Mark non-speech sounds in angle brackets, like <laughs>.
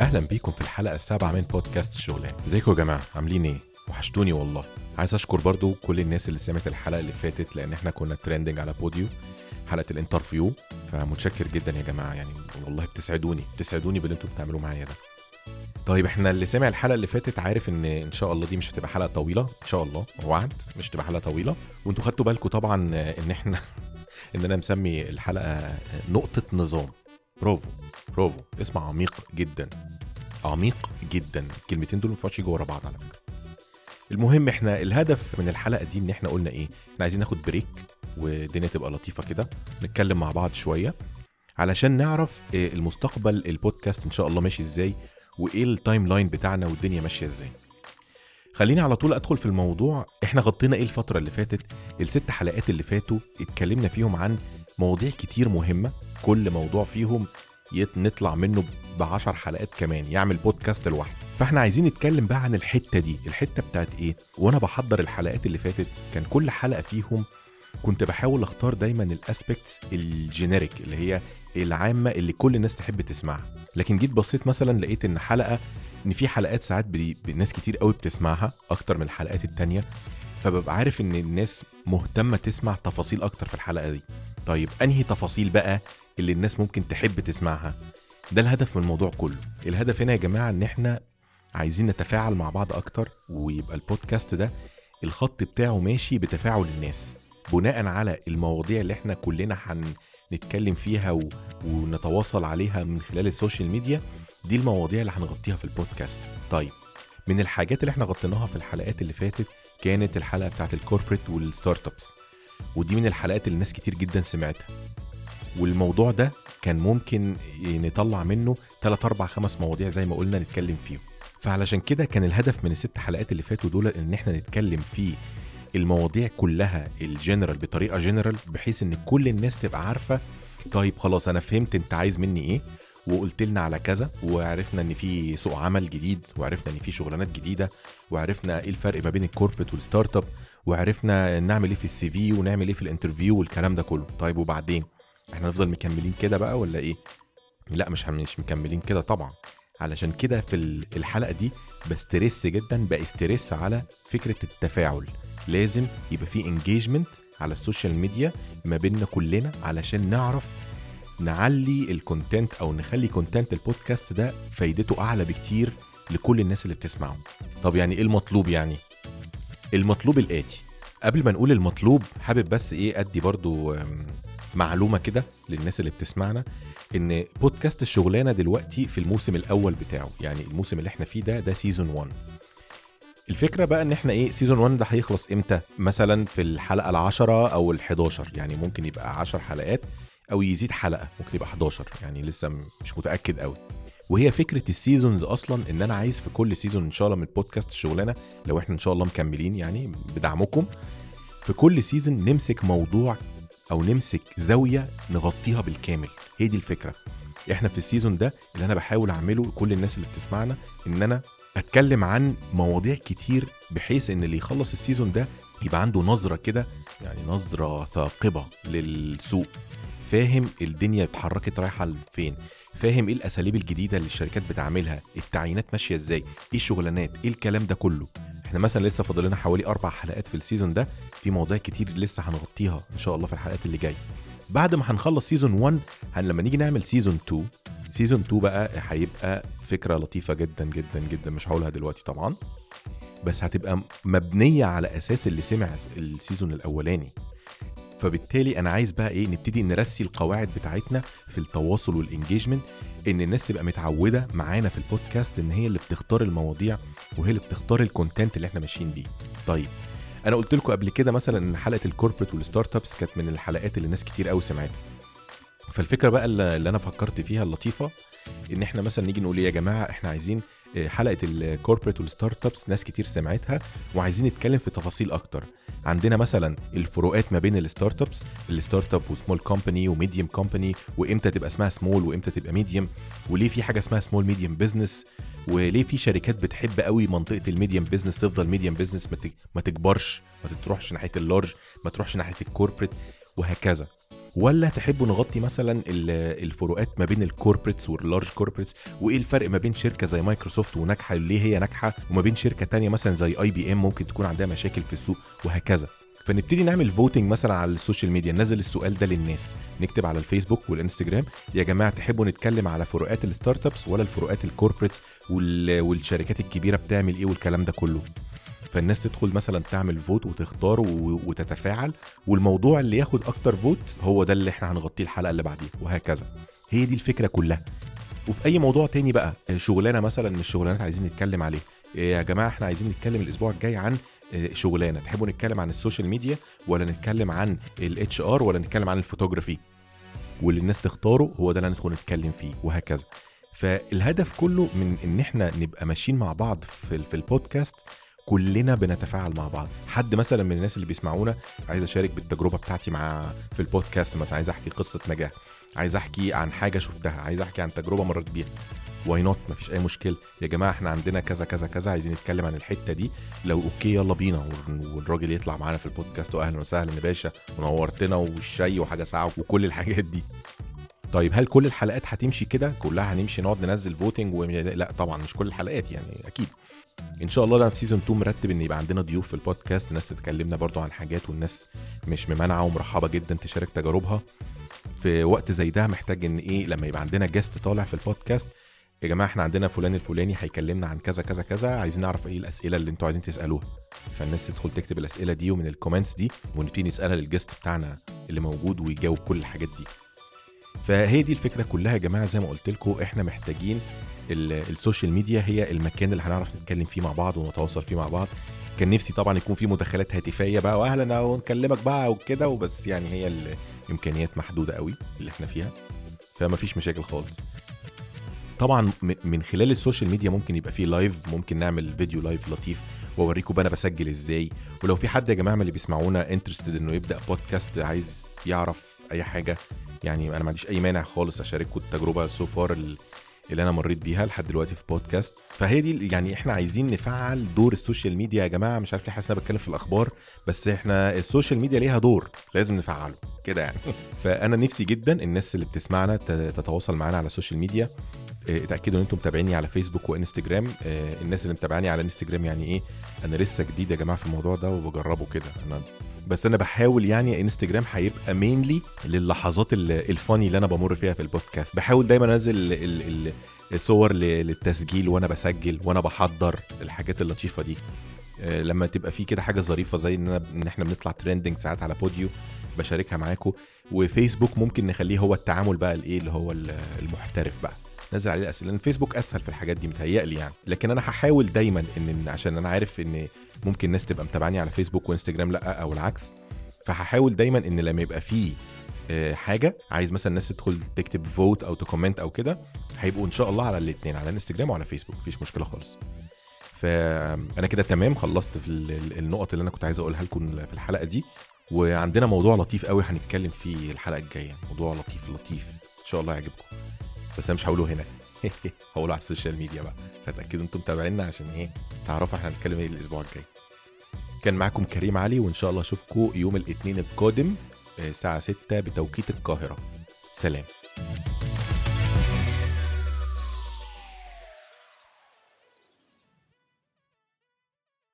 أهلا بيكم في الحلقة السابعة من بودكاست شغلان إزيكم يا جماعة؟ عاملين إيه؟ وحشتوني والله. عايز أشكر برضو كل الناس اللي سمعت الحلقة اللي فاتت لأن إحنا كنا trending على Podeo. حلقة ال interview فمتشكر جدا يا جماعة. يعني والله بتسعدوني بتسعدوني باللي أنتوا بتعملوه معايا ده. طيب إحنا اللي سمع الحلقة اللي فاتت عارف إن إن شاء الله دي مش هتبقى حلقة طويلة. إن شاء الله. وعد مش هتبقى حلقة طويلة. وأنتوا خدتوا بالكم طبعا إن إحنا <laughs> إن أنا مسمي الحلقة نقطة نظام. برافو برافو. اسم عميق جدا. عميق جدا. الكلمتين دول ما ينفعش يجوا ورا بعض على فكرة. المهم إحنا الهدف من الحلقة دي إن إحنا قلنا إيه؟ إحنا عايزين ناخد break والدنيا تبقى لطيفة كده. نتكلم مع بعض شوية علشان نعرف إيه المستقبل البودكاست إن شاء الله ماشي إزاي وإيه ال timeline بتاعنا والدنيا ماشية إزاي. خليني على طول أدخل في الموضوع. إحنا غطينا إيه الفترة اللي فاتت؟ الست حلقات اللي فاتوا اتكلمنا فيهم عن مواضيع كتير مهمة. كل موضوع فيهم نطلع منه بعشر حلقات كمان يعمل بودكاست لوحده. فإحنا عايزين نتكلم بقى عن الحتة دي. الحتة بتاعت إيه؟ وأنا بحضر الحلقات اللي فاتت كان كل حلقة فيهم كنت بحاول أختار دايما ال aspects ال generic اللي هي العامة اللي كل الناس تحب تسمعها. لكن جيت بصيت مثلا لقيت إن حلقة إن في حلقات ساعات ناس كتير قوي بتسمعها أكتر من الحلقات التانية. فببقى عارف إن الناس مهتمة تسمع تفاصيل أكتر في الحلقة دي. طيب أنهي تفاصيل بقى؟ اللي الناس ممكن تحب تسمعها. ده الهدف من الموضوع كله. الهدف هنا يا جماعة إن إحنا عايزين نتفاعل مع بعض أكتر ويبقى البودكاست ده الخط بتاعه ماشي بتفاعل الناس. بناء على المواضيع اللي إحنا كلنا هنتكلم فيها و... ونتواصل عليها من خلال ال social media دي المواضيع اللي هنغطيها في البودكاست. طيب من الحاجات اللي إحنا غطيناها في الحلقات اللي فاتت كانت الحلقة بتاعت ال corporate وال startups ودي من الحلقات اللي الناس كتير جدا سمعتها. والموضوع ده كان ممكن نطلع منه 3 4 5 مواضيع زي ما قلنا نتكلم فيهم. فعلشان كده كان الهدف من الست حلقات اللي فاتوا دول إن إحنا نتكلم في المواضيع كلها الجنرال بطريقة جنرال بحيث إن كل الناس تبقى عارفة طيب خلاص أنا فهمت أنت عايز مني إيه وقلت لنا على كذا وعرفنا إن في سوق عمل جديد وعرفنا إن في شغلانات جديدة وعرفنا إيه الفرق ما بين ال corporate وال start up وعرفنا نعمل إيه في ال CV ونعمل إيه في ال interview والكلام ده كله. طيب وبعدين؟ إحنا نفضل مكملين كده بقى ولا إيه؟ لا مش مش مكملين كده طبعا. علشان كده في ال- الحلقة دي ب stress جدا ب stress على فكرة التفاعل. لازم يبقى في engagement على ال social media ما بيننا كلنا علشان نعرف نعلي ال content أو نخلي content البودكاست ده فايدته أعلى بكتير لكل الناس اللي بتسمعه. طب يعني إيه المطلوب يعني؟ المطلوب الآتي. قبل ما نقول المطلوب حابب بس إيه أدي برضو معلومة كده للناس اللي بتسمعنا إن بودكاست الشغلانة دلوقتي في الموسم الأول بتاعه يعني الموسم اللي إحنا فيه ده ده season 1 الفكرة بقى إن إحنا إيه season 1 ده هيخلص إمتى؟ مثلا في الحلقة العشرة أو ال11 يعني ممكن يبقى 10 حلقات أو يزيد حلقة ممكن يبقى 11 يعني لسه مش متأكد قوي وهي فكرة ال seasons أصلا إن أنا عايز في كل season إن شاء الله من البودكاست الشغلانة لو إحنا إن شاء الله مكملين يعني بدعمكم في كل season نمسك موضوع أو نمسك زاوية نغطيها بالكامل. هي دي الفكرة. إحنا في ال season ده اللي أنا بحاول أعمله كل الناس اللي بتسمعنا إن أنا أتكلم عن مواضيع كتير بحيث إن اللي يخلص ال season ده يبقى عنده نظرة كده يعني نظرة ثاقبة للسوق. فاهم الدنيا اتحركت رايحة لفين. فاهم إيه الأساليب الجديدة اللي الشركات بتعملها. التعيينات ماشية إزاي. إيه الشغلانات. إيه الكلام ده كله. إحنا مثلا لسه فاضل لنا حوالي أربع حلقات في ال season ده في مواضيع كتير لسه هنغطيها إن شاء الله في الحلقات اللي جاية. بعد ما هنخلص season 1 هن لما نيجي نعمل season 2 season 2 بقى هيبقى فكرة لطيفة جدا جدا جدا مش هقولها دلوقتي طبعا بس هتبقى مبنية على أساس اللي سمع ال season الأولاني. فبالتالي أنا عايز بقى إيه نبتدي نرسي القواعد بتاعتنا في التواصل وال engagement إن الناس تبقى متعودة معانا في البودكاست إن هي اللي بتختار المواضيع وهي اللي بتختار ال content اللي إحنا ماشيين بيه. طيب أنا قلت لكم قبل كده مثلا إن حلقة ال corporate وال start ups كانت من الحلقات اللي ناس كتير قوي سمعتها. فالفكرة بقى اللي أنا فكرت فيها اللطيفة إن إحنا مثلا نيجي نقول إيه يا جماعة إحنا عايزين حلقة ال corporate وال start ups ناس كتير سمعتها وعايزين نتكلم في تفاصيل أكتر. عندنا مثلا الفروقات ما بين الستارت ابس الستارت اب وسمول كومباني وميديوم كومباني وإمتى تبقى اسمها سمول وإمتى تبقى medium وليه في حاجة اسمها small medium business وليه في شركات بتحب قوي منطقة ال medium business تفضل medium business ما تكبرش ما تروحش ناحية ال large ما تروحش ناحية ال corporate وهكذا. ولا تحبوا نغطي مثلا الفروقات ما بين ال corporates وال large corporates وإيه الفرق ما بين شركة زي مايكروسوفت وناجحة؟ ليه هي ناجحة؟ وما بين شركة تانية مثلا زي IBM ممكن تكون عندها مشاكل في السوق؟ وهكذا. فنبتدي نعمل voting مثلا على ال social media. نزل السؤال ده للناس. نكتب على الفيسبوك والإنستجرام. يا جماعة تحبوا نتكلم على فروقات ال start ups ولا الفروقات ال corporates والشركات الكبيرة بتعمل إيه والكلام ده كله؟ فالناس تدخل مثلا تعمل vote وتختار وتتفاعل والموضوع اللي ياخد أكتر vote هو ده اللي إحنا هنغطيه الحلقة اللي بعديها وهكذا. هي دي الفكرة كلها. وفي أي موضوع تاني بقى شغلانة مثلا من الشغلانات عايزين نتكلم عليه يا جماعة إحنا عايزين نتكلم الأسبوع الجاي عن شغلانة. تحبوا نتكلم عن ال social media ولا نتكلم عن ال HR ولا نتكلم عن الفوتوغرافي؟ واللي الناس تختاره هو ده اللي هندخل نتكلم فيه وهكذا. فالهدف كله من إن إحنا نبقى ماشيين مع بعض في, في البودكاست كلنا بنتفاعل مع بعض. حد مثلا من الناس اللي بيسمعونا عايز أشارك بالتجربة بتاعتي مع في البودكاست مثلا عايز أحكي قصة نجاح عايز أحكي عن حاجة شفتها عايز أحكي عن تجربة مريت بيها. why not مفيش أي مشكلة. يا جماعة إحنا عندنا كذا كذا كذا عايزين نتكلم عن الحتة دي. لو okay يلا بينا. والراجل يطلع معانا في البودكاست واهلا وسهلا يا باشا ونورتنا والشاي وحاجة ساقعة وكل الحاجات دي. طيب هل كل الحلقات هتمشي كده؟ كلها هنمشي نقعد ننزل voting و... لا طبعا مش كل الحلقات يعني أكيد. إن شاء الله ده في season 2 مرتب إن يبقى عندنا ضيوف في البودكاست ناس تكلمنا برضو عن حاجات والناس مش ممانعه ومرحبة جدا تشارك تجاربها. في وقت زي ده محتاج إن إيه لما يبقى عندنا guest طالع في البودكاست يا جماعة إحنا عندنا فلان الفلاني هيكلمنا عن كذا كذا كذا عايزين نعرف إيه الأسئلة اللي أنتوا عايزين تسألوها. فالناس تدخل تكتب الأسئلة دي ومن ال comments دي ونبتدي نسألها لل guest بتاعنا اللي موجود ويجاوب كل الحاجات دي. فهي دي الفكرة كلها يا جماعة زي ما قلت لكم إحنا محتاجين ال social media هي المكان اللي هنعرف نتكلم فيه مع بعض ونتواصل فيه مع بعض. كان نفسي طبعا يكون في مداخلات هاتفية بقى واهلا ونكلمك بقى وكده وبس يعني هي الإمكانيات محدودة قوي اللي إحنا فيها فما فيش مشاكل خالص. طبعا من خلال ال social media ممكن يبقى فيه live ممكن نعمل فيديو live لطيف وأوريكم بقى أنا بسجل إزاي. ولو في حد يا جماعة من اللي بيسمعونا interested إنه يبدأ بودكاست عايز يعرف أي حاجة يعني أنا ما عنديش أي مانع خالص أشارككم التجربة so far اللي أنا مريت بيها لحد دلوقتي في بودكاست فهي دي يعني إحنا عايزين نفعل دور ال social media يا جماعة. مش عارف ليه حاسس أنا بتكلم في الأخبار بس إحنا ال social media ليها دور. لازم نفعله. كده يعني. فأنا نفسي جدا الناس اللي بتسمعنا تتواصل معانا على ال social media. اتأكدوا إن أنتم متابعيني على فيسبوك وإنستجرام. الناس اللي متابعاني على إنستجرام يعني إيه؟ أنا لسه جديد يا جماعة في الموضوع ده وبجربه كده. أنا بس أنا بحاول يعني إنستجرام هيبقى mainly للحظات ال funny اللي أنا بمر فيها في البودكاست بحاول دايما أنزل الصور للتسجيل وأنا بسجل وأنا بحضر الحاجات اللطيفة دي. لما تبقى في كده حاجة ظريفة زي إن إن إحنا بنطلع trending ساعات على بوديو بشاركها معاكم وفيسبوك ممكن نخليه هو التعامل بقى الإيه اللي هو المحترف بقى. نزل عليه الأسئلة. لأن فيسبوك أسهل في الحاجات دي متهيألي يعني. لكن أنا هحاول دايما ان عشان أنا عارف إن ممكن ناس تبقى متابعاني على فيسبوك وإنستجرام لأ أو العكس. فهحاول دايما إن لما يبقى فيه حاجة عايز مثلا الناس تدخل تكتب vote أو ت comment أو كده هيبقوا إن شاء الله على الاثنين على إنستجرام وعلى فيسبوك. مفيش مشكلة خالص. فانا كده تمام خلصت في النقط اللي أنا كنت عايز أقولها لكم في الحلقة دي. وعندنا موضوع لطيف قوي هنتكلم فيه الحلقة الجاية. موضوع لطيف لطيف. إن شاء الله يعجبكم. بس أنا مش هقوله هنا. <laughs> هقوله على ال social media بقى. فتأكدوا إنتم متابعينا عشان إيه؟ تعرفوا إحنا هنتكلم إيه الأسبوع الجاي. كان معاكم كريم علي وإن شاء الله أشوفكم يوم الاثنين القادم الساعة 6 بتوقيت القاهرة. سلام.